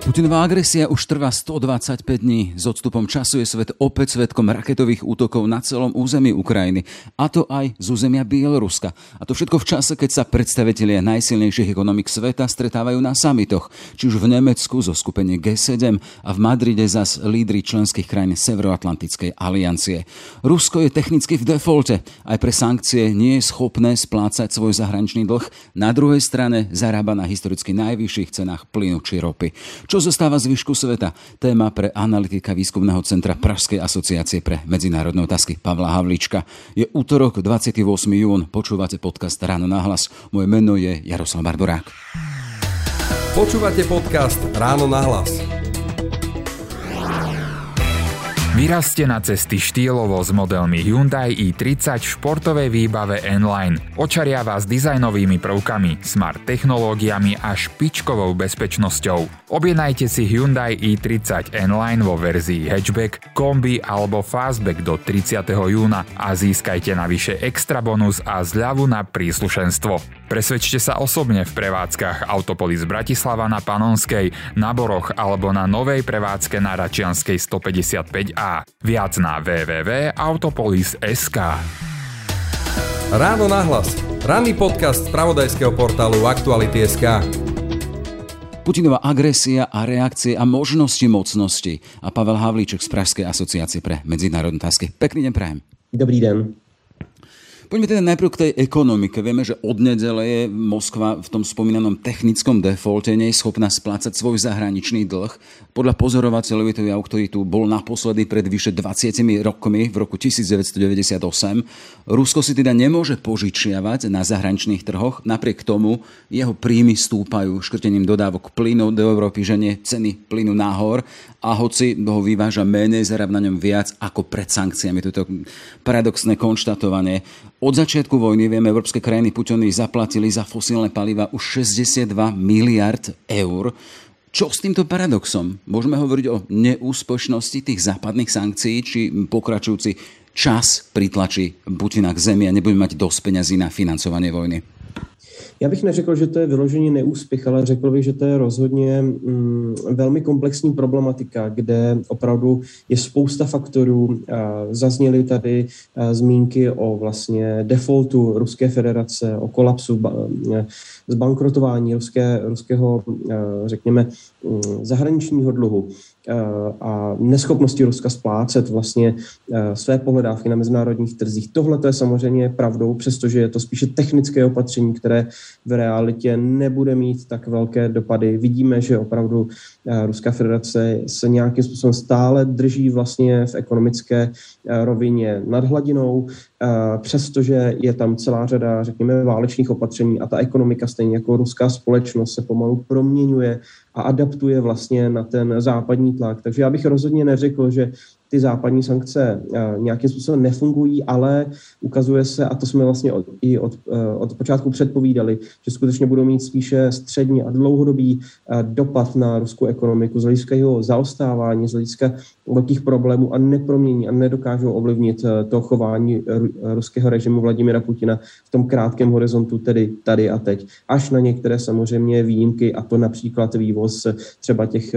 Putinová agresia už trvá 125 dní. S odstupom času je svet opäť svetkom raketových útokov na celom území Ukrajiny. A to aj z územia Bieloruska. A to všetko v čase, keď sa predstavitelia najsilnejších ekonomik sveta stretávajú na samitoch. Či už v Nemecku zo skupenie G7 a v Madride zas lídry členských krajín Severoatlantickej aliancie. Rusko je technicky v defalte. Aj pre sankcie nie je schopné splácať svoj zahraničný dlh. Na druhej strane zarába na historicky najvyšších cenách plynu či ropy. Čo zostáva z výšku sveta? Téma pre analytika výskumného centra Pražskej asociácie pre medzinárodné otázky Pavla Havlička. Je útorok 28. jún. Počúvate podcast Ráno na hlas. Moje meno je Jaroslav Barborák. Počúvate podcast Ráno na hlas. Vyrazte na cesty štýlovo s modelmi Hyundai i30 v športovej výbave N-Line. Očaria vás dizajnovými prvkami, smart technológiami a špičkovou bezpečnosťou. Objednajte si Hyundai i30 N-Line vo verzii hatchback, kombi alebo fastback do 30. júna a získajte navyše extra bonus a zľavu na príslušenstvo. Presvedčte sa osobne v prevádzkach Autopolis Bratislava na Panonskej, na Boroch alebo na novej prevádzke na Račianskej 155A. Viac na www.autopolis.sk Ráno nahlas. Ranný podcast z pravodajského portálu Aktuality.sk. Putinová agresia a reakcie a možnosti mocnosti. A Pavel Havlíček z Pražskej asociácie pre medzinárodné otázky. Pekný deň prajem. Dobrý den. Poďme teda najprv k tej ekonomike. Vieme, že od nedele je Moskva v tom spomínanom technickom defalte nie je schopná splácať svoj zahraničný dlh. Podľa pozorovateľov je to jav, ktorý tu bol naposledy pred vyše 20 rokmi v roku 1998. Rusko si teda nemôže požičiavať na zahraničných trhoch, napriek tomu jeho príjmy stúpajú škrtením dodávok plynu do Európy, že nie ceny plynu nahor a hoci ho vyváža menej, zaráb na ňom viac ako pred sankciami. Toto paradoxné konštatovanie. Od začiatku vojny, vieme, európske krajiny Putiny zaplatili za fosílne paliva už 62 miliard eur. Čo s týmto paradoxom? Môžeme hovoriť o neúspešnosti tých západných sankcií, či pokračujúci čas pritlačí Putina k zemi a nebudeme mať dosť peňazí na financovanie vojny? Já bych neřekl, že to je vyložený neúspěch, ale řekl bych, že to je rozhodně mm, velmi komplexní problematika, kde opravdu je spousta faktorů. Zazněly tady zmínky o vlastně defaultu Ruské federace, o kolapsu, zbankrotování ruské, ruského, řekněme, mm, zahraničního dluhu. Eh, a neschopnosti Ruska splácet vlastně eh, své pohledávky na mezinárodních trzích. Tohle to je samozřejmě pravdou, přestože je to spíše technické opatření, které v realitě nebude mít tak velké dopady. Vidíme, že opravdu eh, Ruská federace se nějakým způsobem stále drží vlastně v ekonomické rovině nad hladinou, přestože je tam celá řada, řekněme, válečných opatření a ta ekonomika, stejně jako ruská společnost, se pomalu proměňuje a adaptuje vlastně na ten západní tlak. Takže já bych rozhodně neřekl, že ty západní sankce eh, nějakým způsobem nefungují, ale ukazuje se, a to jsme vlastně od, i od, eh, od počátku předpovídali, že skutečně budou mít spíše střední a dlouhodobý eh, dopad na ruskou ekonomiku z hlediska jeho zaostávání, z hlediska velkých problémů a nepromění a nedokážou ovlivnit to chování ruského režimu Vladimira Putina v tom krátkém horizontu, tedy tady a teď. Až na některé samozřejmě výjimky, a to například vývoz třeba těch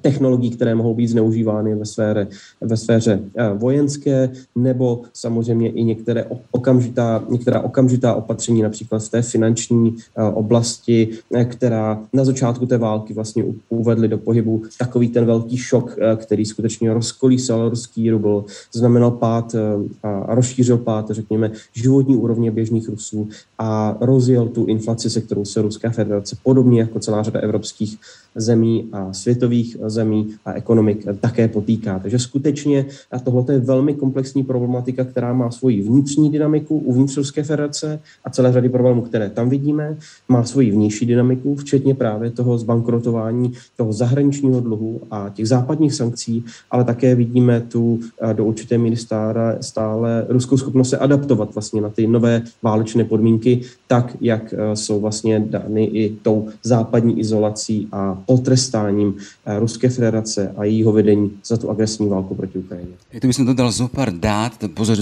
technologií, které mohou být zneužívány ve sféře, ve sféře eh, vojenské, nebo samozřejmě i některé okamžitá, některá okamžitá opatření, například v té finanční eh, oblasti, eh, která na začátku té války vlastně uvedly do pohybu takový ten velký šok, který skutečně rozkolísal ruský rubl, znamenal pád a rozšířil pád, řekněme, životní úrovně běžných Rusů a rozjel tu inflaci, se kterou se Ruská federace, podobně jako celá řada evropských zemí a světových zemí a ekonomik také potýká. Takže skutečně a tohle je velmi komplexní problematika, která má svoji vnitřní dynamiku uvnitř Ruské federace a celé řady problémů, které tam vidíme, má svoji vnější dynamiku, včetně právě toho zbankrotování toho zahraničního dluhu a těch západních sankcí, ale také vidíme tu do určité míry stále, stále ruskou schopnost se adaptovat vlastně na ty nové válečné podmínky, tak, jak jsou vlastně dány i tou západní izolací a potrestáním Ruské federace a jejího vedení za tu agresní válku proti Ukrajině. By som dodal zo pár dát. Pozor,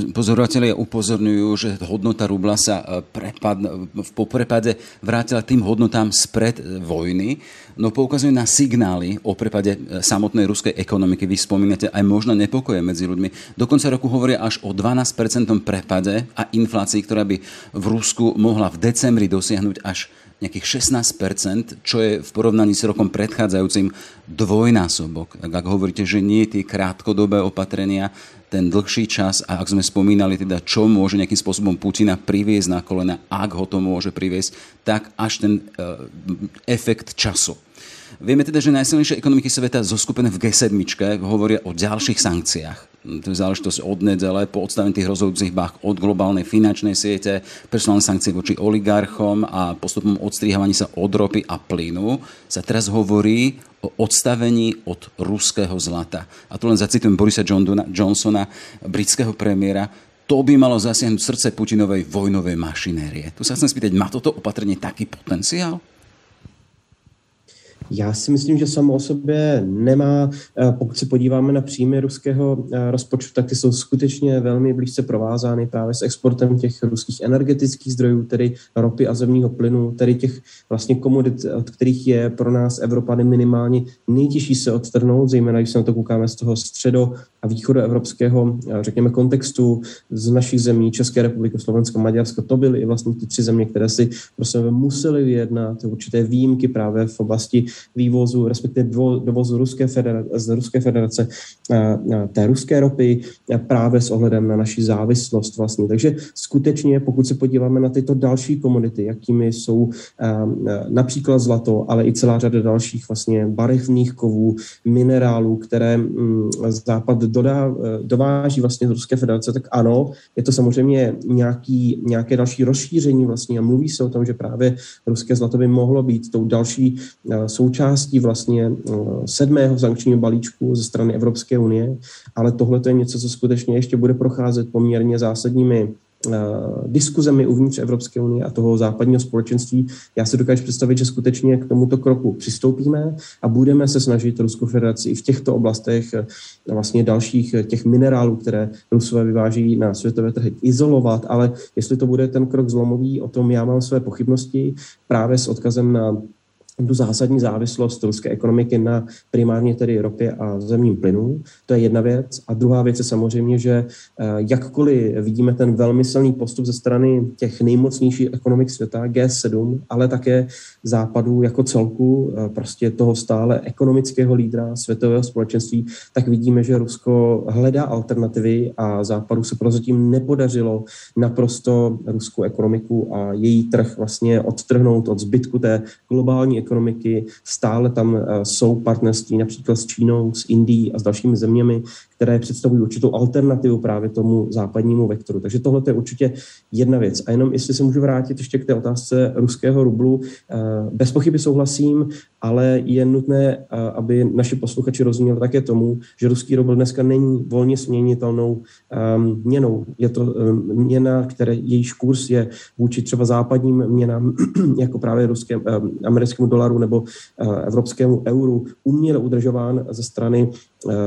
upozorňujú, že hodnota rubla sa prepad, v poprepade vrátila tým hodnotám spred vojny, no poukazujú na signály o prepade samotnej ruskej ekonomiky. Vy spomínate aj možno nepokoje medzi ľuďmi. Do konca roku hovoria až o 12% prepade a inflácii, ktorá by v Rusku mohla v decembri dosiahnuť až nejakých 16%, čo je v porovnaní s rokom predchádzajúcim dvojnásobok. Tak ak hovoríte, že nie tie krátkodobé opatrenia, ten dlhší čas a ak sme spomínali teda, čo môže nejakým spôsobom Putina priviesť na kolena, ak ho to môže priviesť, tak až ten uh, efekt času. Vieme teda, že najsilnejšie ekonomiky sveta zoskupené v G7 hovoria o ďalších sankciách to je záležitosť od nedele po odstavení tých rozhodujúcich bách od globálnej finančnej siete, personálne sankcie voči oligarchom a postupom odstrihávaní sa od ropy a plynu sa teraz hovorí o odstavení od ruského zlata. A tu len zacitujem Borisa Johnsona, britského premiéra, to by malo zasiahnuť srdce Putinovej vojnovej mašinérie. Tu sa chcem spýtať, má toto opatrenie taký potenciál? Já si myslím, že samo o sobě nemá, eh, pokud se podíváme na příjmy ruského eh, rozpočtu, tak ty jsou skutečně velmi blízce provázány právě s exportem těch ruských energetických zdrojů, tedy ropy a zemního plynu, tedy těch vlastně komodit, od kterých je pro nás Evropany minimálně nejtěžší se odtrhnout, zejména když se na to koukáme z toho středo a východoevropského, eh, řekněme, kontextu z našich zemí, České republiky, Slovensko, Maďarsko, to byly i vlastně ty tři země, které si prostě museli vyjednat určité výjimky právě v oblasti vývozu, respektive dovozu Ruské federace, z Ruské federace té ruské ropy právě s ohledem na naši závislost vlastně. Takže skutečně, pokud se podíváme na tyto další komodity, jakými jsou například zlato, ale i celá řada dalších vlastně barevných kovů, minerálů, které mm, Západ dodá, dováží vlastně z Ruské federace, tak ano, je to samozřejmě nějaký, nějaké další rozšíření vlastně a mluví se o tom, že právě ruské zlato by mohlo být tou další součástí součástí vlastně eh, sedmého sankčního balíčku ze strany Evropské unie, ale tohle je něco, co skutečně ještě bude procházet poměrně zásadními uh, diskuzemi uvnitř Evropské unie a toho západního společenství. Já si dokážu představit, že skutečně k tomuto kroku přistoupíme a budeme se snažit Ruskou federaci i v těchto oblastech uh, vlastně dalších těch minerálů, které Rusové vyváží na světové trhy, izolovat, ale jestli to bude ten krok zlomový, o tom já mám své pochybnosti právě s odkazem na tu zásadní závislost ruské ekonomiky na primárně tedy ropě a zemním plynu. To je jedna věc. A druhá věc je samozřejmě, že eh, jakkoliv vidíme ten velmi silný postup ze strany těch nejmocnějších ekonomik světa, G7, ale také západu jako celku, eh, prostě toho stále ekonomického lídra světového společenství, tak vidíme, že Rusko hledá alternativy a západu se prozatím nepodařilo naprosto ruskou ekonomiku a její trh vlastně odtrhnout od zbytku té globální ekonomiky. Stále tam eh, jsou partnerství například s Čínou, s Indií a s dalšími zeměmi, které představují určitou alternativu právě tomu západnímu vektoru. Takže tohle je určitě jedna věc. A jenom jestli se můžu vrátit ještě k té otázce ruského rublu, eh, bez pochyby souhlasím, ale je nutné, eh, aby naši posluchači rozuměli také tomu, že ruský rubl dneska není volně směnitelnou um, měnou. Je to um, měna, které jejíž kurz je vůči třeba západním měnám, jako právě ruském, um, americkému dolaru nebo uh, evropskému euru, uměle udržován ze strany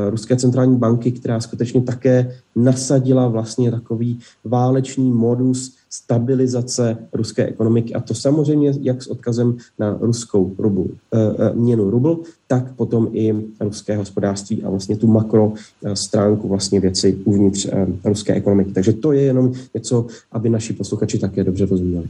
Ruské centrální banky, která skutečně také nasadila vlastně takový válečný modus stabilizace ruské ekonomiky. A to samozřejmě jak s odkazem na ruskou rublu, e, e, měnu rubl, tak potom i ruské hospodářství a vlastně tu makro stránku vlastně věci uvnitř ruské ekonomiky. Takže to je jenom něco, aby naši posluchači také dobře rozuměli.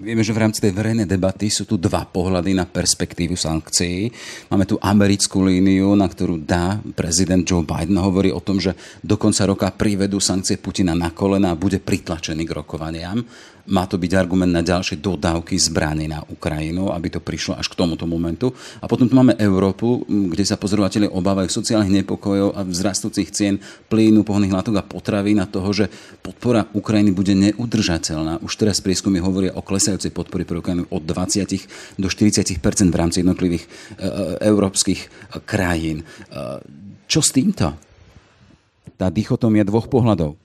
Vieme, že v rámci tej verejnej debaty sú tu dva pohľady na perspektívu sankcií. Máme tu americkú líniu, na ktorú dá prezident Joe Biden. Hovorí o tom, že do konca roka privedú sankcie Putina na kolena a bude pritlačený k rokovaniam. Má to byť argument na ďalšie dodávky zbraní na Ukrajinu, aby to prišlo až k tomuto momentu. A potom tu máme Európu, kde sa pozorovateľi obávajú sociálnych nepokojov a vzrastúcich cien plynu, pohonných látok a potravín a toho, že podpora Ukrajiny bude neudržateľná. Už teraz prieskumy hovoria o klesajúcej podpory pre Ukrajinu od 20 do 40% v rámci jednotlivých e, e, európskych krajín. E, čo s týmto? Tá dichotomia dvoch pohľadov.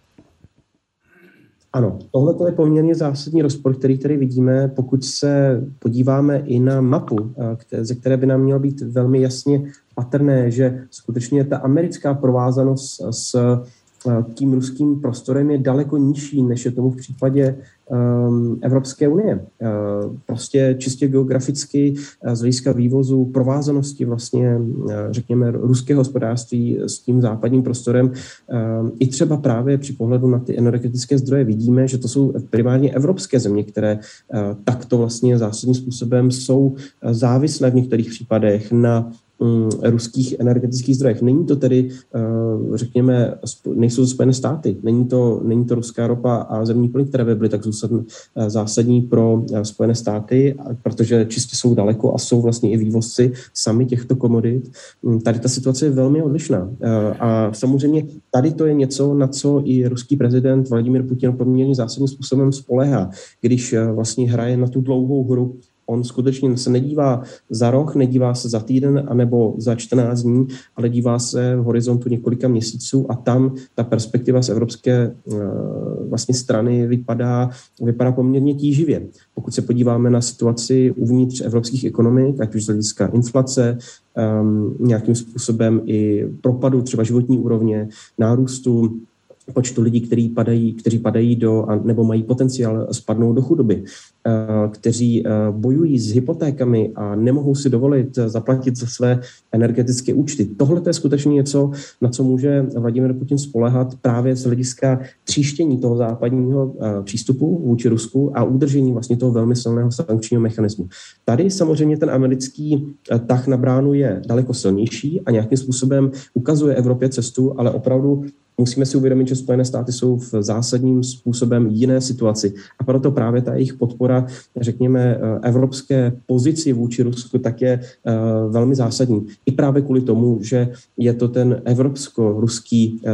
Ano, tohle je poměrně zásadní rozpor, který tady vidíme, pokud se podíváme i na mapu, eh, ze které by nám mělo být velmi jasně patrné, že skutečně ta americká provázanost s tím ruským prostorem je daleko nižší, než je tomu v případě um, Evropské unie. Uh, prostě čistě geograficky uh, z hlediska vývozu, provázanosti vlastně, řekněme, ruského hospodářství s tím západním prostorem. I třeba právě při pohledu na ty energetické zdroje vidíme, že to jsou primárně evropské země, které takto vlastně zásadním způsobem jsou závislé v některých případech na ruských energetických zdrojech. Není to tedy, eh, řekněme, nejsou to Spojené státy, není to, není to ruská ropa a zemní plyn, které by byly tak eh, zásadní pro eh, Spojené státy, protože čistě jsou daleko a jsou vlastně i vývozci sami těchto komodit. Mm, tady ta situace je velmi odlišná. A samozřejmě tady to je něco, na co i ruský prezident Vladimir Putin poměrně zásadním způsobem spolehá, když vlastně hraje na tu dlouhou hru On skutečně se nedívá za rok, nedívá se za týden anebo za 14 dní, ale dívá se v horizontu několika měsíců a tam ta perspektiva z evropské eh, vlastně strany vypadá, vypadá poměrně tíživě. Pokud se podíváme na situaci uvnitř evropských ekonomik, ať už z hlediska inflace, um, nějakým způsobem i propadu třeba životní úrovně, nárůstu počtu lidí, kteří padají, kteří padají do, nebo mají potenciál spadnout do chudoby, eh, kteří eh, bojují s hypotékami a nemohou si dovolit zaplatit za své energetické účty. Tohle je skutečně něco, na co může Vladimir Putin spolehat právě z hlediska tříštění toho západního eh, přístupu vůči Rusku a udržení vlastně toho velmi silného sankčního mechanismu. Tady samozřejmě ten americký tah na bránu je daleko silnější a nějakým způsobem ukazuje Evropě cestu, ale opravdu musíme si uvědomit, že Spojené státy jsou v zásadním způsobem jiné situaci. A proto právě ta jejich podpora, řekněme, eh, evropské pozici vůči Rusku, tak je eh, velmi zásadní. I právě kvůli tomu, že je to ten evropsko-ruský eh,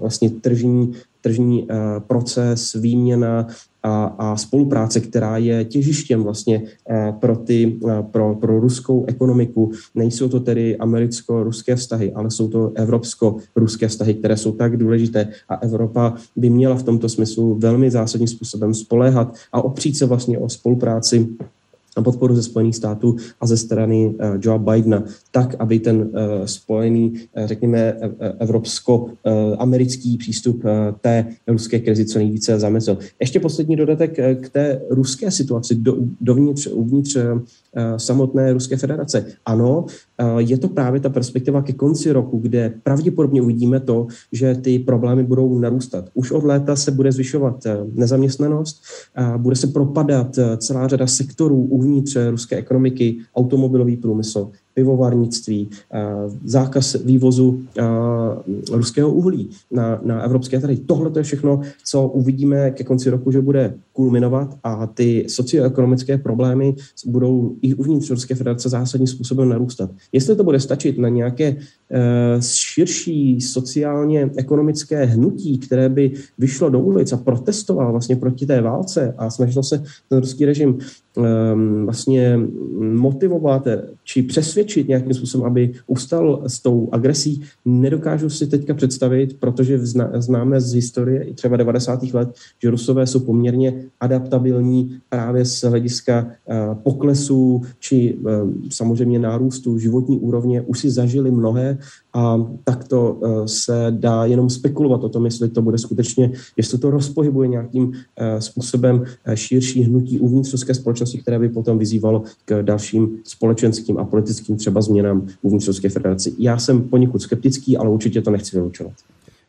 vlastně tržní tržní proces, výměna a, a spolupráce, která je těžištěm vlastně eh, pro, ty, eh, pro, pro ruskou ekonomiku. Nejsou to tedy americko-ruské vztahy, ale jsou to evropsko-ruské vztahy, které jsou tak důležité a Evropa by měla v tomto smyslu velmi zásadním způsobem spoléhat a opřít se vlastně o spolupráci na podporu ze Spojených států a ze strany uh, Joe Bidena, tak, aby ten uh, spojený, uh, řekněme, evropsko-americký přístup té ruské krizi co nejvíce zamezil. Ještě poslední dodatek k té ruské situaci do, dovnitř, uvnitř samotné Ruské federace. Ano, uh, je to právě ta perspektiva ke konci roku, kde pravděpodobně uvidíme to, že ty problémy budou narůstat. Už od léta se bude zvyšovat uh, nezaměstnanost, bude se propadat celá řada sektorů uvnitř ruské ekonomiky, automobilový průmysl, pivovarnictví, eh, zákaz vývozu eh, ruského uhlí na, na evropské trhy. Tohle to je všechno, co uvidíme ke konci roku, že bude kulminovat a ty socioekonomické problémy budou i uvnitř Ruské federace zásadním způsobem narůstat. Jestli to bude stačit na nějaké širší sociálně ekonomické hnutí, které by vyšlo do ulic a protestovalo vlastně proti té válce a snažilo se ten ruský režim ehm, vlastně motivovat či přesvědčit přesvědčit nějakým způsobem, aby ustal s tou agresí, nedokážu si teďka představit, protože známe z historie i třeba 90. let, že Rusové jsou poměrně adaptabilní právě z hlediska eh, poklesu či eh, samozřejmě nárůstu životní úrovně. Už si zažili mnohé a takto eh, se dá jenom spekulovat o tom, jestli to bude skutečně, jestli to rozpohybuje nějakým způsobem širší hnutí uvnitř ruské společnosti, které by potom vyzývalo k dalším společenským a politickým třeba změnám uvnitř Ruské federaci. Já jsem poněkud skeptický, ale určitě to nechci vylučovat.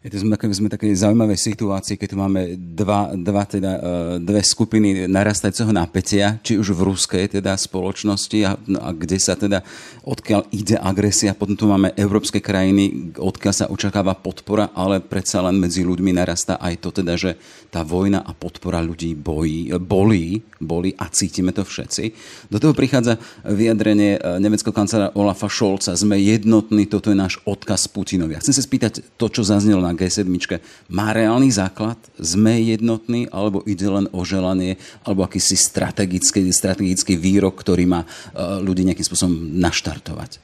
To sme, sme také zaujímavé situácii, keď tu máme dva, dva teda, e, dve skupiny narastajúceho napätia, či už v ruskej teda spoločnosti a, no a kde sa teda, odkiaľ ide agresia, potom tu máme európske krajiny, odkiaľ sa očakáva podpora, ale predsa len medzi ľuďmi narastá aj to teda, že tá vojna a podpora ľudí bojí, bolí, bolí a cítime to všetci. Do toho prichádza vyjadrenie e, nemeckého kancelára Olafa Scholza, sme jednotní, toto je náš odkaz Putinovi. Ja chcem sa spýtať to, čo zaznelo na G7 má reálny základ? Sme jednotní, alebo ide len o želanie, alebo akýsi strategický, strategický výrok, ktorý má uh, ľudí nejakým spôsobom naštartovať?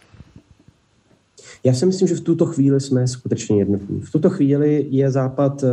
Já si myslím, že v tuto chvíli jsme skutečně jednotní. V tuto chvíli je Západ uh,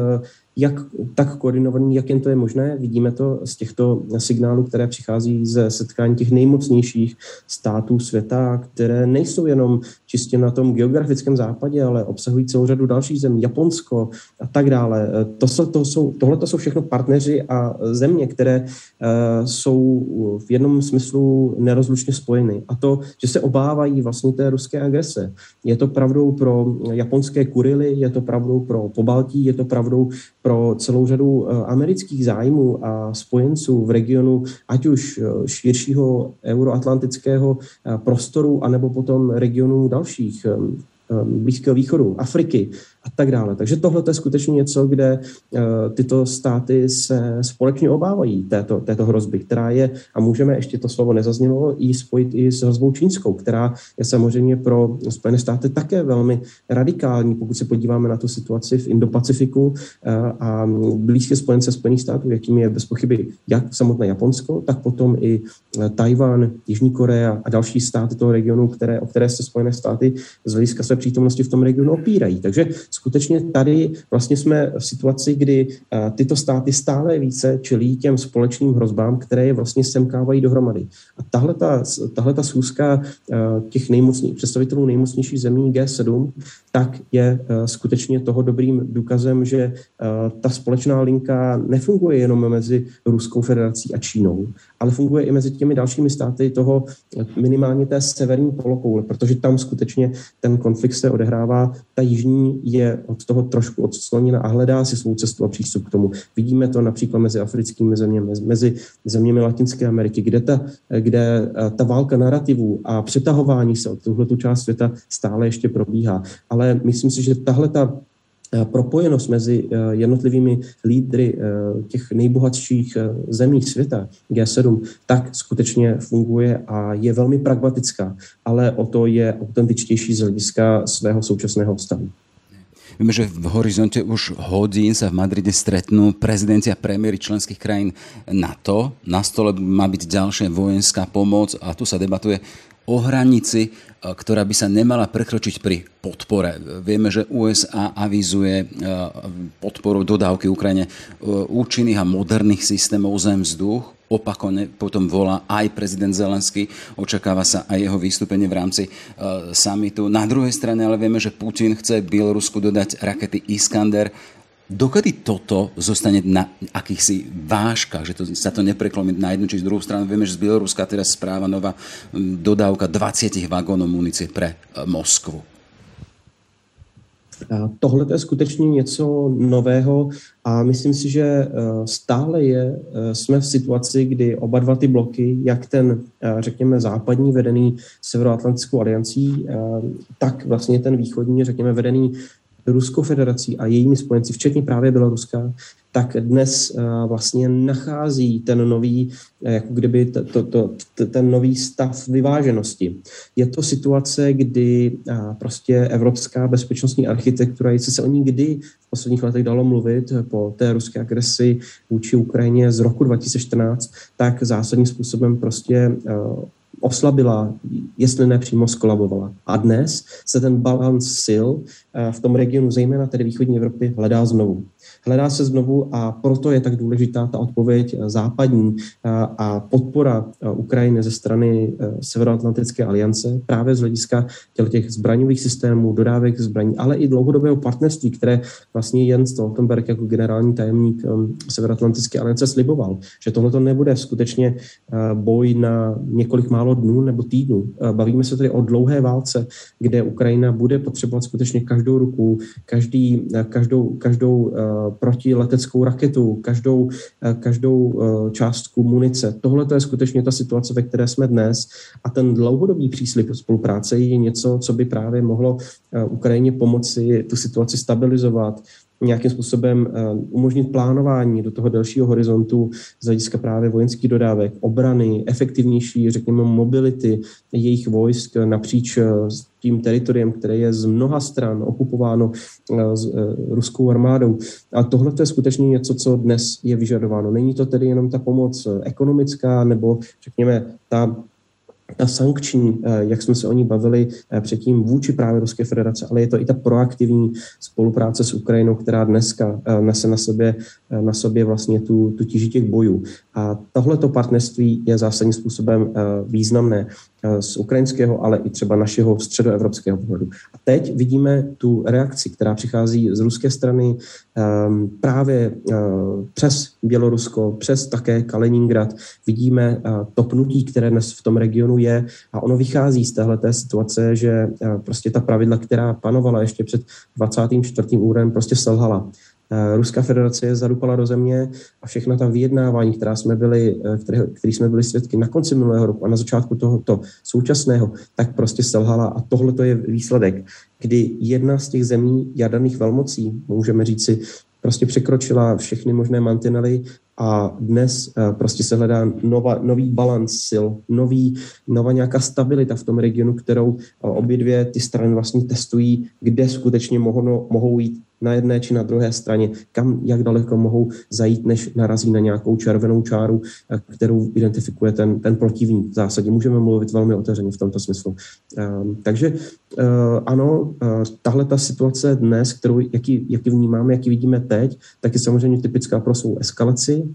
jak tak koordinovaný, jak jen to je možné. Vidíme to z těchto signálů, které přichází ze setkání těch nejmocnějších států světa, které nejsou jenom čistě na tom geografickém západě, ale obsahují celou řadu dalších zemí, Japonsko a tak dále. To, jsou, to jsou, tohle to jsou všechno partneři a země, které uh, jsou v jednom smyslu nerozlučně spojeny. A to, že se obávají vlastně té ruské agrese. Je to pravdou pro japonské kurily, je to pravdou pro Pobaltí, je to pravdou pro celou řadu eh, amerických zájmů a spojenců v regionu, ať už eh, širšího euroatlantického eh, prostoru, anebo potom regionu dalších Blízkého východu, Afriky, a tak dále. Takže tohle je skutečně něco, kde uh, tyto státy se společně obávají této, této hrozby, která je, a můžeme, ještě to slovo nezaznělo, i spojit i s hrozbou čínskou, která je samozřejmě pro Spojené státy také velmi radikální, pokud se podíváme na tu situaci v Indo-Pacifiku uh, a blízké spojence Spojených států, jakým je bez pochyby jak samotné Japonsko, tak potom i uh, Tajvan, Jižní Korea a další státy toho regionu, které, o které se Spojené státy z hlediska své přítomnosti v tom regionu opírají. Takže skutečně tady vlastně jsme v situaci, kdy eh, tyto státy stále více čelí těm společným hrozbám, které je vlastně semkávají dohromady. A tahle ta, tahle ta schůzka eh, těch nejmocných, představitelů nejmocnějších zemí G7, tak je eh, skutečně toho dobrým důkazem, že ta společná linka nefunguje jenom mezi Ruskou federací a Čínou, ale funguje i mezi těmi dalšími státy toho minimálně té severní polokoule, protože tam skutečně ten konflikt se odehrává. Ta jižní je od toho trošku odskloněna a hledá si svou cestu a přístup k tomu. Vidíme to například mezi africkými zeměmi, mezi zeměmi Latinské Ameriky, kde ta, kde eh, ta válka narrativů a přetahování se od tuhle část světa stále ještě probíhá. Ale myslím si, že tahle ta Eh, propojenost mezi eh, jednotlivými lídry těch nejbohatších zemí světa, G7, tak skutečně funguje a je velmi pragmatická, ale o to je autentičtější z hlediska svého současného stavu. Víme, že v horizonte už hodín sa v Madride stretnú prezidenti a premiéry členských krajín NATO. Na stole má byť ďalšia vojenská pomoc a tu sa debatuje o hranici, e, ktorá by sa nemala prekročiť pri podpore. Vieme, že USA avizuje e, podporu dodávky Ukrajine e, účinných a moderných systémov zem-vzduch. Opakovane potom volá aj prezident Zelensky, očakáva sa aj jeho vystúpenie v rámci uh, samitu. Na druhej strane ale vieme, že Putin chce Bielorusku dodať rakety Iskander. Dokedy toto zostane na akýchsi vážkach, že to, sa to nepreklomí na jednu či druhú stranu? Vieme, že z Bieloruska teraz správa nová dodávka 20 vagónov munície pre e, Moskvu. Tohle je skutečně něco nového a myslím si, že e, stále je, e, jsme v situaci, kdy oba dva ty bloky, jak ten, řekněme, západní vedený Severoatlantickou aliancí, tak vlastně ten východní, řekněme, vedený Ruskou federací a jejími spojenci, včetně právě Běloruska, tak dnes uh, vlastně nachází ten nový, uh, jako kdyby to, to, to, ten nový stav vyváženosti. Je to situace, kdy uh, prostě evropská bezpečnostní architektura, jestli se o ní kdy v posledních letech dalo mluvit po té ruské agresi vůči Ukrajině z roku 2014, tak zásadním způsobem prostě oslabila, jestli ne přímo skolabovala. A dnes se ten balans sil eh, v tom regionu, zejména tedy východní Evropy, hledá znovu. Hledá se znovu a proto je tak důležitá ta odpověď západní a podpora Ukrajiny ze strany Severoatlantické aliance právě z hlediska těch zbraňových systémů, dodávek zbraní, ale i dlouhodobého partnerství, které vlastně Jens Stoltenberg jako generální tajemník Severoatlantické aliance sliboval, že tohle to nebude skutečně boj na několik málo dnů nebo týdnů. Bavíme se tedy o dlouhé válce, kde Ukrajina bude potřebovat skutečně každou ruku, každý, každou, každou protileteckou raketu, každou, každou částku munice. Tohle to je skutečně ta situace, ve které jsme dnes a ten dlouhodobý příslip spolupráce je něco, co by právě mohlo Ukrajině pomoci tu situaci stabilizovat, nějakým způsobem umožnit plánování do toho delšího horizontu z hlediska právě vojenských dodávek, obrany, efektivnější, řekněme, mobility jejich vojsk napříč tím teritoriem, které je z mnoha stran okupováno s ruskou armádou. A tohle je skutečně něco, co dnes je vyžadováno. Není to tedy jenom ta pomoc ekonomická nebo řekněme ta ta sankční, eh, jak jsme se o ní bavili eh, předtím vůči právě Ruské federace, ale je to i ta proaktivní spolupráce s Ukrajinou, která dneska eh, nese na sobě, na sobě vlastně tu, tu tíži těch bojů. A tohleto partnerství je zásadním způsobem významné. Eh, z ukrajinského, ale i třeba našeho středoevropského pohledu. A teď vidíme tu reakci, která přichází z ruské strany um, právě přes Bělorusko, přes také Kaliningrad. Vidíme to pnutí, které dnes v tom regionu je a ono vychází z téhle situace, že prostě ta pravidla, která panovala ještě před 24. úrem, prostě selhala. Eh, Ruská federace je zadupala do země a všechna ta vyjednávání, která jsme byli, eh, které, který jsme byli svědky na konci minulého roku a na začátku tohoto současného, tak prostě selhala a tohle to je výsledek, kdy jedna z těch zemí jaderných velmocí, můžeme říci, prostě překročila všechny možné mantinely a dnes eh, prostě se hledá nova, nový balans sil, nový, nová nějaká stabilita v tom regionu, kterou obě dvě ty strany vlastně testují, kde skutečně mohou, mohou jít na jedné či na druhé straně, kam, jak daleko mohou zajít, než narazí na nějakou červenou čáru, eh, kterou identifikuje ten, ten protivník. V zásadě můžeme mluvit velmi otevřeně v tomto smyslu. Um, takže uh, ano, uh, tahle ta situace dnes, kterou, jaký, jaký vnímáme, jaký vidíme teď, tak je samozřejmě typická pro svou eskalaci.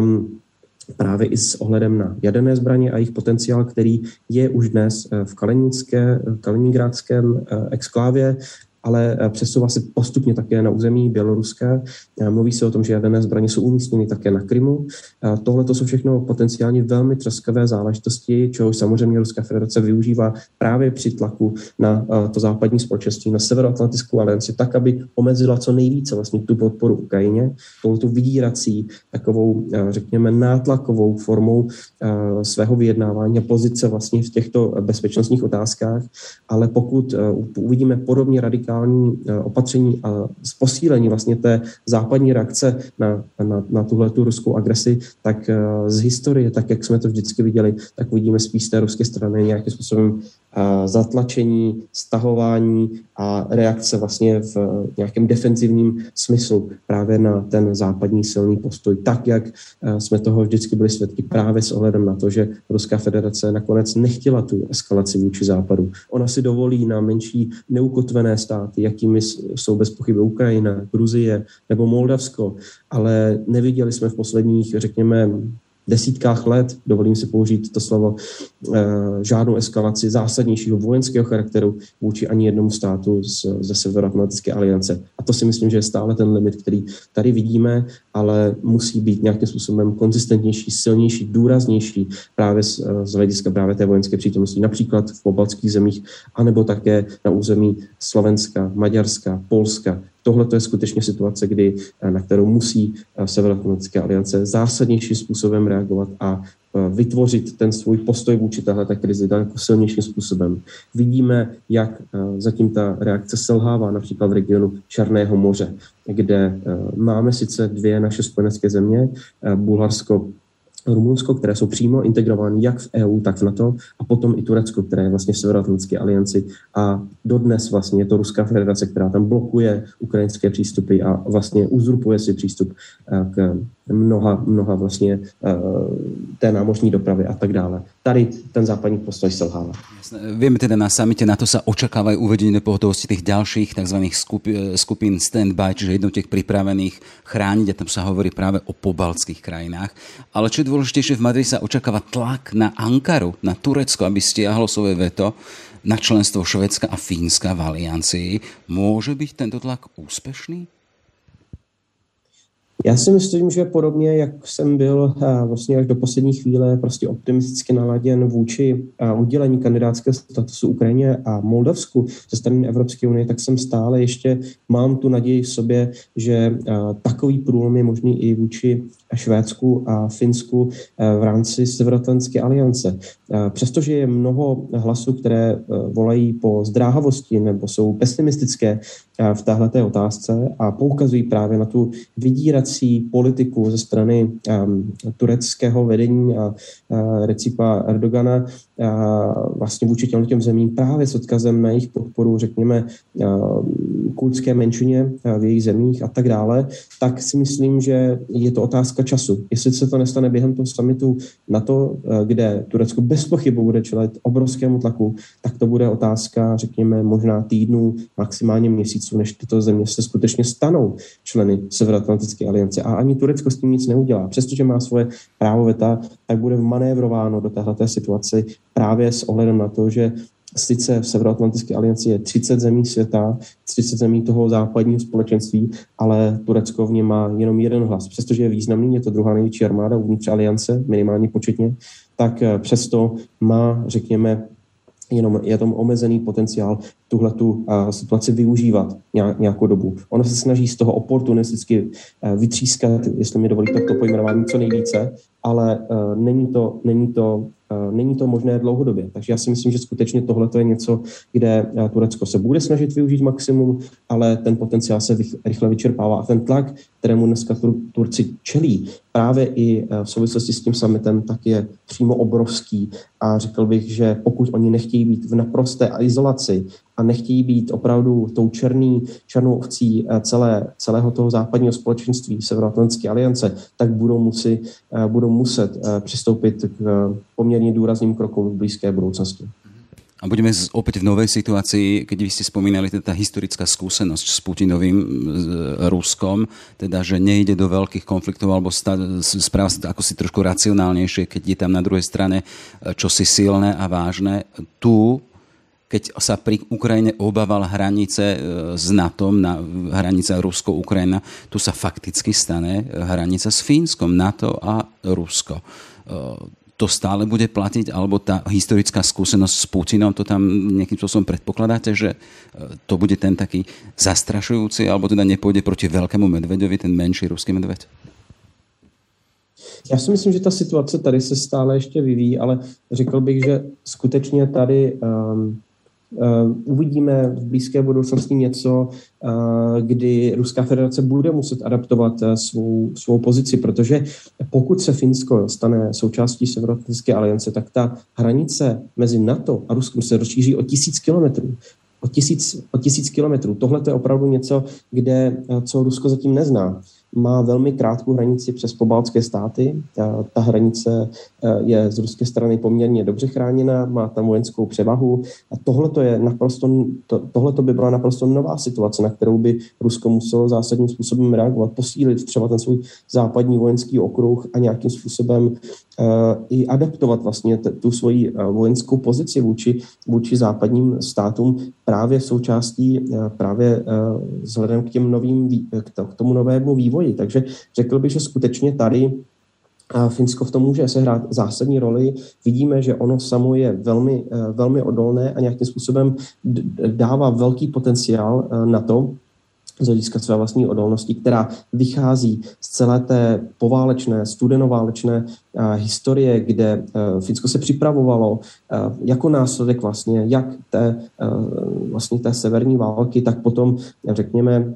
Um, právě i s ohledem na jaderné zbraně a jejich potenciál, který je už dnes v Kalininské, kaliningrádském exklávě, ale eh, přesouvá se postupně také na území Běloruska. Eh, mluví se o tom, že jaderné zbraně jsou umístěny také na Krymu. Eh, tohle to jsou všechno potenciálně velmi třeskavé záležitosti, čehož samozřejmě Ruská federace využívá právě při tlaku na to západní společenství, na Severoatlantickou alianci, tak, aby omezila co nejvíce vlastně tu podporu Ukrajině, tu vydírací, takovou, řekněme, nátlakovou formou svého vyjednávání a pozice vlastně v těchto bezpečnostních otázkách. Ale pokud uvidíme podobně radikální radikální eh, opatření a posílení vlastně té západní reakce na, na, na tuhle tu ruskou agresi, tak eh, z historie, tak jak jsme to vždycky viděli, tak vidíme spíš té ruské strany nějakým způsobem eh, zatlačení, stahování a reakce vlastně v nějakém defenzivním smyslu právě na ten západní silný postoj, tak jak jsme toho vždycky byli svědky právě s ohledem na to, že Ruská federace nakonec nechtěla tu eskalaci vůči západu. Ona si dovolí na menší neukotvené státy státy, jakými jsou bez pochyby Ukrajina, Gruzie nebo Moldavsko, ale neviděli jsme v posledních, řekněme, desítkách let, dovolím si použít to slovo, eh, žádnou eskalaci zásadnějšího vojenského charakteru vůči ani jednomu státu z, ze Severoatlantické aliance. A to si myslím, že je stále ten limit, který tady vidíme, ale musí být nějakým způsobem konzistentnější, silnější, důraznější právě z, z hlediska právě té vojenské přítomnosti, například v pobaltských zemích, anebo také na území Slovenska, Maďarska, Polska, Tohle je skutečně situace, kdy, eh, na kterou musí eh, Severoatlantická aliance zásadnějším způsobem reagovat a eh, vytvořit ten svůj postoj vůči téhle krizi daleko silnějším způsobem. Vidíme, jak zatím ta reakce selhává například v regionu Černého moře, kde máme sice dvě naše spojenecké země, Bulharsko Rumunsko, které jsou přímo integrovány jak v EU, tak v NATO, a potom i Turecko, které je vlastně v Severoatlantické alianci. A dodnes vlastně je to Ruská federace, která tam blokuje ukrajinské přístupy a vlastně uzurpuje si přístup eh, k, mnoha, mnoha vlastně té námořní dopravy a tak dále. Tady ten západní postoj selhává. Vieme teda na samite, na to sa očakávajú uvedenie pohotovosti tých ďalších tzv. skupín stand-by, čiže jednotiek pripravených chrániť, a tam sa hovorí práve o pobaltských krajinách. Ale čo je dôležitejšie, v Madride sa očakáva tlak na Ankaru, na Turecko, aby stiahlo svoje veto na členstvo Švedska a Fínska v aliancii. Môže byť tento tlak úspešný? Já si myslím, že podobně, jak jsem byl vlastně až do poslední chvíle prostě optimisticky naladěn vůči udělení kandidátského statusu Ukrajině a Moldavsku ze strany Evropské unie, tak jsem stále ještě mám tu naději v sobě, že takový průlom je možný i vůči Švédsku a Finsku v rámci Severoatlantské aliance. Přestože je mnoho hlasů, které volají po zdráhavosti nebo jsou pesimistické v téhle otázce a poukazují právě na tu vydírací politiku ze strany um, tureckého vedení a uh, Recipa Erdogana uh, vlastně vůči těm, těm zemím právě s odkazem na jejich podporu, řekněme, uh, kurdské menšině uh, v jejich zemích a tak dále, tak si myslím, že je to otázka času. Jestli se to nestane během toho summitu na to, uh, kde Turecko bez pochybu bude čelit obrovskému tlaku, tak to bude otázka, řekněme, možná týdnů, maximálně měsíců měsíců, než tyto země se skutečně stanou členy Severoatlantické aliance. A ani Turecko s tím nic neudělá. Přestože má svoje právo veta, tak bude manévrováno do této situace právě s ohledem na to, že sice v Severoatlantické alianci je 30 zemí světa, 30 zemí toho západního společenství, ale Turecko v něm má jenom jeden hlas. Přestože je významný, je to druhá největší armáda uvnitř aliance, minimálně početně, tak eh, přesto má, řekněme, jenom je tam omezený potenciál tuhle tu situaci využívat nějakou dobu. Ono se snaží z toho oportunisticky uh, vytřískat, jestli mi dovolíte to pojmenování, co nejvíce, ale není to, není to Není to možné dlouhodobě. Takže já si myslím, že skutečně tohle je něco, kde Turecko se bude snažit využít maximum, ale ten potenciál se rychle vyčerpává. A ten tlak, kterému dneska Turci čelí, právě i v souvislosti s tím summitem, tak je přímo obrovský. A řekl bych, že pokud oni nechtějí být v naprosté izolaci a nechtějí být opravdu tou černý, černou ovcí eh, celé, celého toho západního společenství Severoatlantské aliance, tak budou, musí, eh, budou muset eh, přistoupit k poměrně důrazným krokům v blízké budoucnosti. A budeme opäť v novej situácii, keď vy ste spomínali teda historická skúsenosť s Putinovým Ruskom, teda že nejde do veľkých konfliktov alebo správa sa ako si trošku racionálnejšie, keď je tam na druhej strane čosi silné a vážne. Tu keď sa pri Ukrajine obával hranice e, s NATO, na hranice Rusko-Ukrajina, tu sa fakticky stane hranica s Fínskom, NATO a Rusko. To stále bude platiť, alebo tá historická skúsenosť s Putinom, to tam nejakým spôsobom predpokladáte, že e, to bude ten taký zastrašujúci, alebo teda nepôjde proti veľkému medveďovi, ten menší ruský medveď? Já si myslím, že ta situace tady se stále ještě vyvíjí, ale řekl bych, že skutečně tady um, uvidíme v blízké budoucnosti něco, uh, kdy Ruská federace bude muset adaptovat uh, svou, svou pozici, protože pokud se Finsko stane součástí Severoatlantické aliance, tak ta hranice mezi NATO a Ruskem se rozšíří o tisíc kilometrů. O tisíc, o tisíc kilometrů. Tohle je opravdu něco, kde, co Rusko zatím nezná má velmi krátkou hranici přes pobaltské státy. Ta hranice e, je z ruské strany poměrně dobře chráněna, má tam vojenskou převahu a tohle je naprosto, to, by byla naprosto nová situace, na kterou by Rusko muselo zásadním způsobem reagovat, posílit třeba ten svůj západní vojenský okruh a nějakým způsobem uh, i adaptovat vlastně t- tu svoji uh, vojenskou pozici vůči, vůči západním státům právě součástí, právě uh, vzhledem k těm novým, k tomu novému vývoji vývoji. Takže řekl bych, že skutečně tady Finsko v tom může sehrát zásadní roli. Vidíme, že ono samo je velmi, eh, velmi odolné a nějakým způsobem dává velký potenciál eh, na to, z hlediska své vlastní odolnosti, která vychází z celé té poválečné, studenoválečné uh, historie, kde Finsko se připravovalo jako následek vlastně jak té, vlastně té severní války, tak potom, řekněme,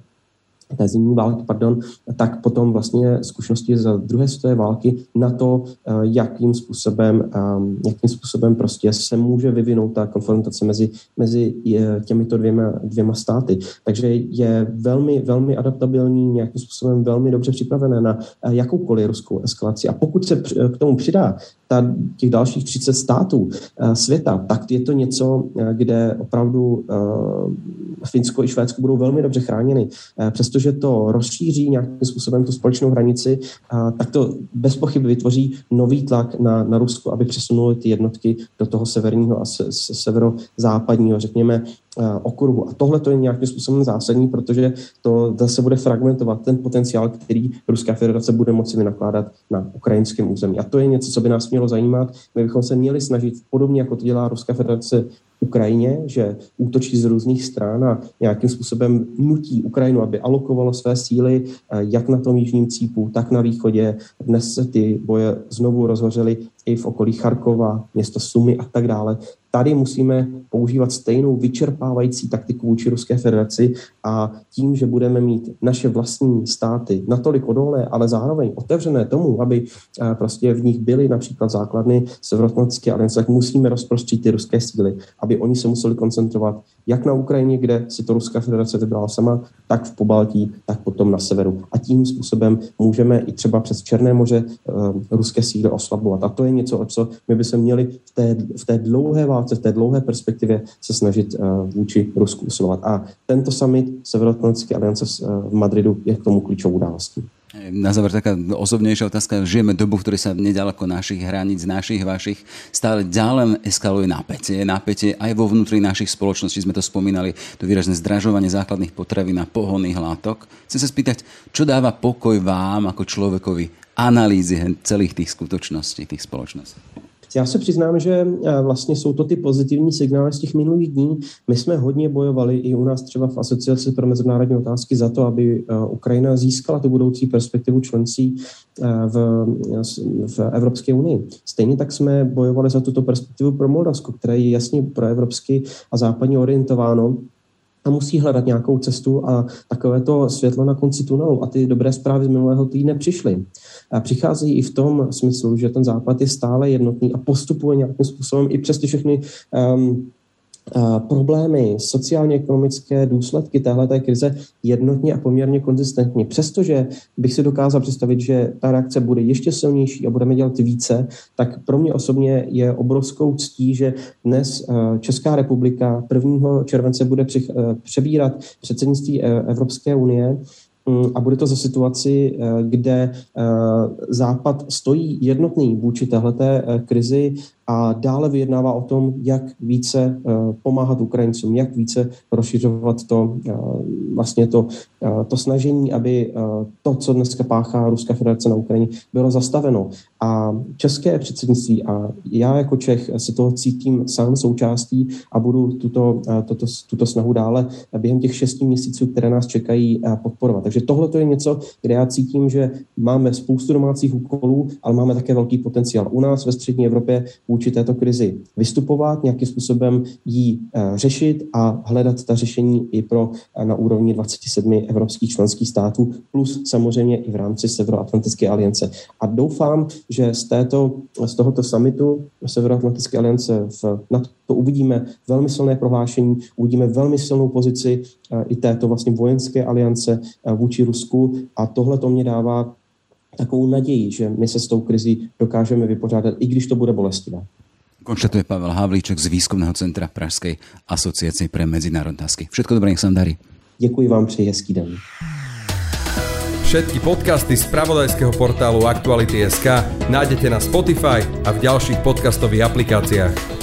té zimní války, pardon, tak potom vlastně zkušenosti z druhé světové války na to, eh, jakým způsobem, ehm, jakým způsobem prostě se může vyvinout ta konfrontace mezi, mezi eh, těmito dvěma, dvěma státy. Takže je velmi, velmi adaptabilní, nějakým způsobem velmi dobře připravené na eh, jakoukoliv ruskou eskalaci. A pokud se k tomu přidá ta, těch dalších 30 států světa, tak je to něco, kde opravdu Finsko i Švédsko budou velmi dobře chráněny. Přesto že to rozšíří nějakým způsobem tu společnou hranici, tak to bez pochyby vytvoří nový tlak na, na Rusko, aby přesunuli ty jednotky do toho severního a se, se, severozápadního, řekněme, okruhu. A tohle to je nějakým způsobem zásadní, protože to zase bude fragmentovat ten potenciál, který Ruská federace bude moci vynakládat na ukrajinském území. A to je něco, co by nás mělo zajímat. My bychom se měli snažit, podobně jako to dělá Ruská federace Ukrajině, že útočí z různých stran a nějakým způsobem nutí Ukrajinu, aby alokovalo své síly eh, jak na tom jižním cípu, tak na východě. Dnes se ty boje znovu rozhořely i v okolí Charkova, město Sumy a tak dále. Tady musíme používat stejnou vyčerpávající taktiku vůči Ruské federaci a tím, že budeme mít naše vlastní státy natolik odolné, ale zároveň otevřené tomu, aby eh, prostě v nich byly například základny Severoatlantické aliance, tak musíme rozprostřít ty ruské síly, aby oni se museli koncentrovat jak na Ukrajině, kde si to Ruská federace vybrala sama, tak v Pobaltí, tak potom na severu. A tím způsobem můžeme i třeba přes Černé moře uh, ruské síly oslabovat. A to je něco, o co my bychom měli v té, v té dlouhé válce, v té dlouhé perspektivě se snažit uh, vůči Rusku usilovat. A tento summit Severoatlantické aliance v Madridu je k tomu klíčovou událostí. Na záver taká osobnejšia otázka. Žijeme dobu, v ktorej sa nedaleko našich hraníc, našich, vašich, stále ďalej eskaluje napätie. Napätie aj vo vnútri našich spoločností. Sme to spomínali, to výrazné zdražovanie základných potravín a pohonných látok. Chcem sa spýtať, čo dáva pokoj vám ako človekovi analýzy celých tých skutočností, tých spoločností? Já se přiznám, že eh, vlastně jsou to ty pozitivní signály z těch minulých dní. My jsme hodně bojovali i u nás třeba v Asociaci pro mezinárodní otázky za to, aby eh, Ukrajina získala tu budoucí perspektivu členství eh, v, v Evropské unii. Stejně tak jsme bojovali za tuto perspektivu pro Moldavsko, které je jasně proevropsky a západně orientováno a musí hledat nějakou cestu a takové to světlo na konci tunelu. A ty dobré zprávy z minulého týdne přišly. A přicházejí i v tom smyslu, že ten západ je stále jednotný a postupuje nějakým způsobem i přes ty všechny um, problémy, sociálně-ekonomické důsledky téhle krize jednotně a poměrně konzistentně. Přestože bych si dokázal představit, že ta reakce bude ještě silnější a budeme dělat více, tak pro mě osobně je obrovskou ctí, že dnes Česká republika 1. července bude přebírat předsednictví e, Evropské unie Mm, a bude to za situaci, eh, kde eh, Západ stojí jednotný vůči téhleté eh, krizi a dále vyjednává o tom, jak více pomáhat Ukrajincům, jak více rozšiřovat to, vlastně to, to snažení, aby to, co dneska páchá Ruská federace na Ukrajině, bylo zastaveno. A české předsednictví a já jako Čech se toho cítím sám součástí a budu tuto, tuto, tuto snahu dále během těch šesti měsíců, které nás čekají, podporovat. Takže tohle to je něco, kde já cítím, že máme spoustu domácích úkolů, ale máme také velký potenciál u nás ve střední Evropě vůči této krizi vystupovat, nějakým způsobem ji řešit a hledat ta řešení i pro na úrovni 27 evropských členských států, plus samozřejmě i v rámci Severoatlantické aliance. A doufám, že z, této, z tohoto samitu Severoatlantické aliance v NATO uvidíme velmi silné prohlášení, uvidíme velmi silnou pozici eh, i této vlastně vojenské aliance eh, vůči Rusku a tohle to mě dává takovou naději, že my se s tou krizí dokážeme vypořádat, i když to bude bolestivé. Konštatuje Pavel Havlíček z Výzkumného centra Pražskej asociace pre medzinárodné otázky. Všetko dobré, nech sa darí. Děkuji vám, přeji hezký den. Všetky podcasty z pravodajského portálu Aktuality.sk nájdete na Spotify a v ďalších podcastových aplikáciách.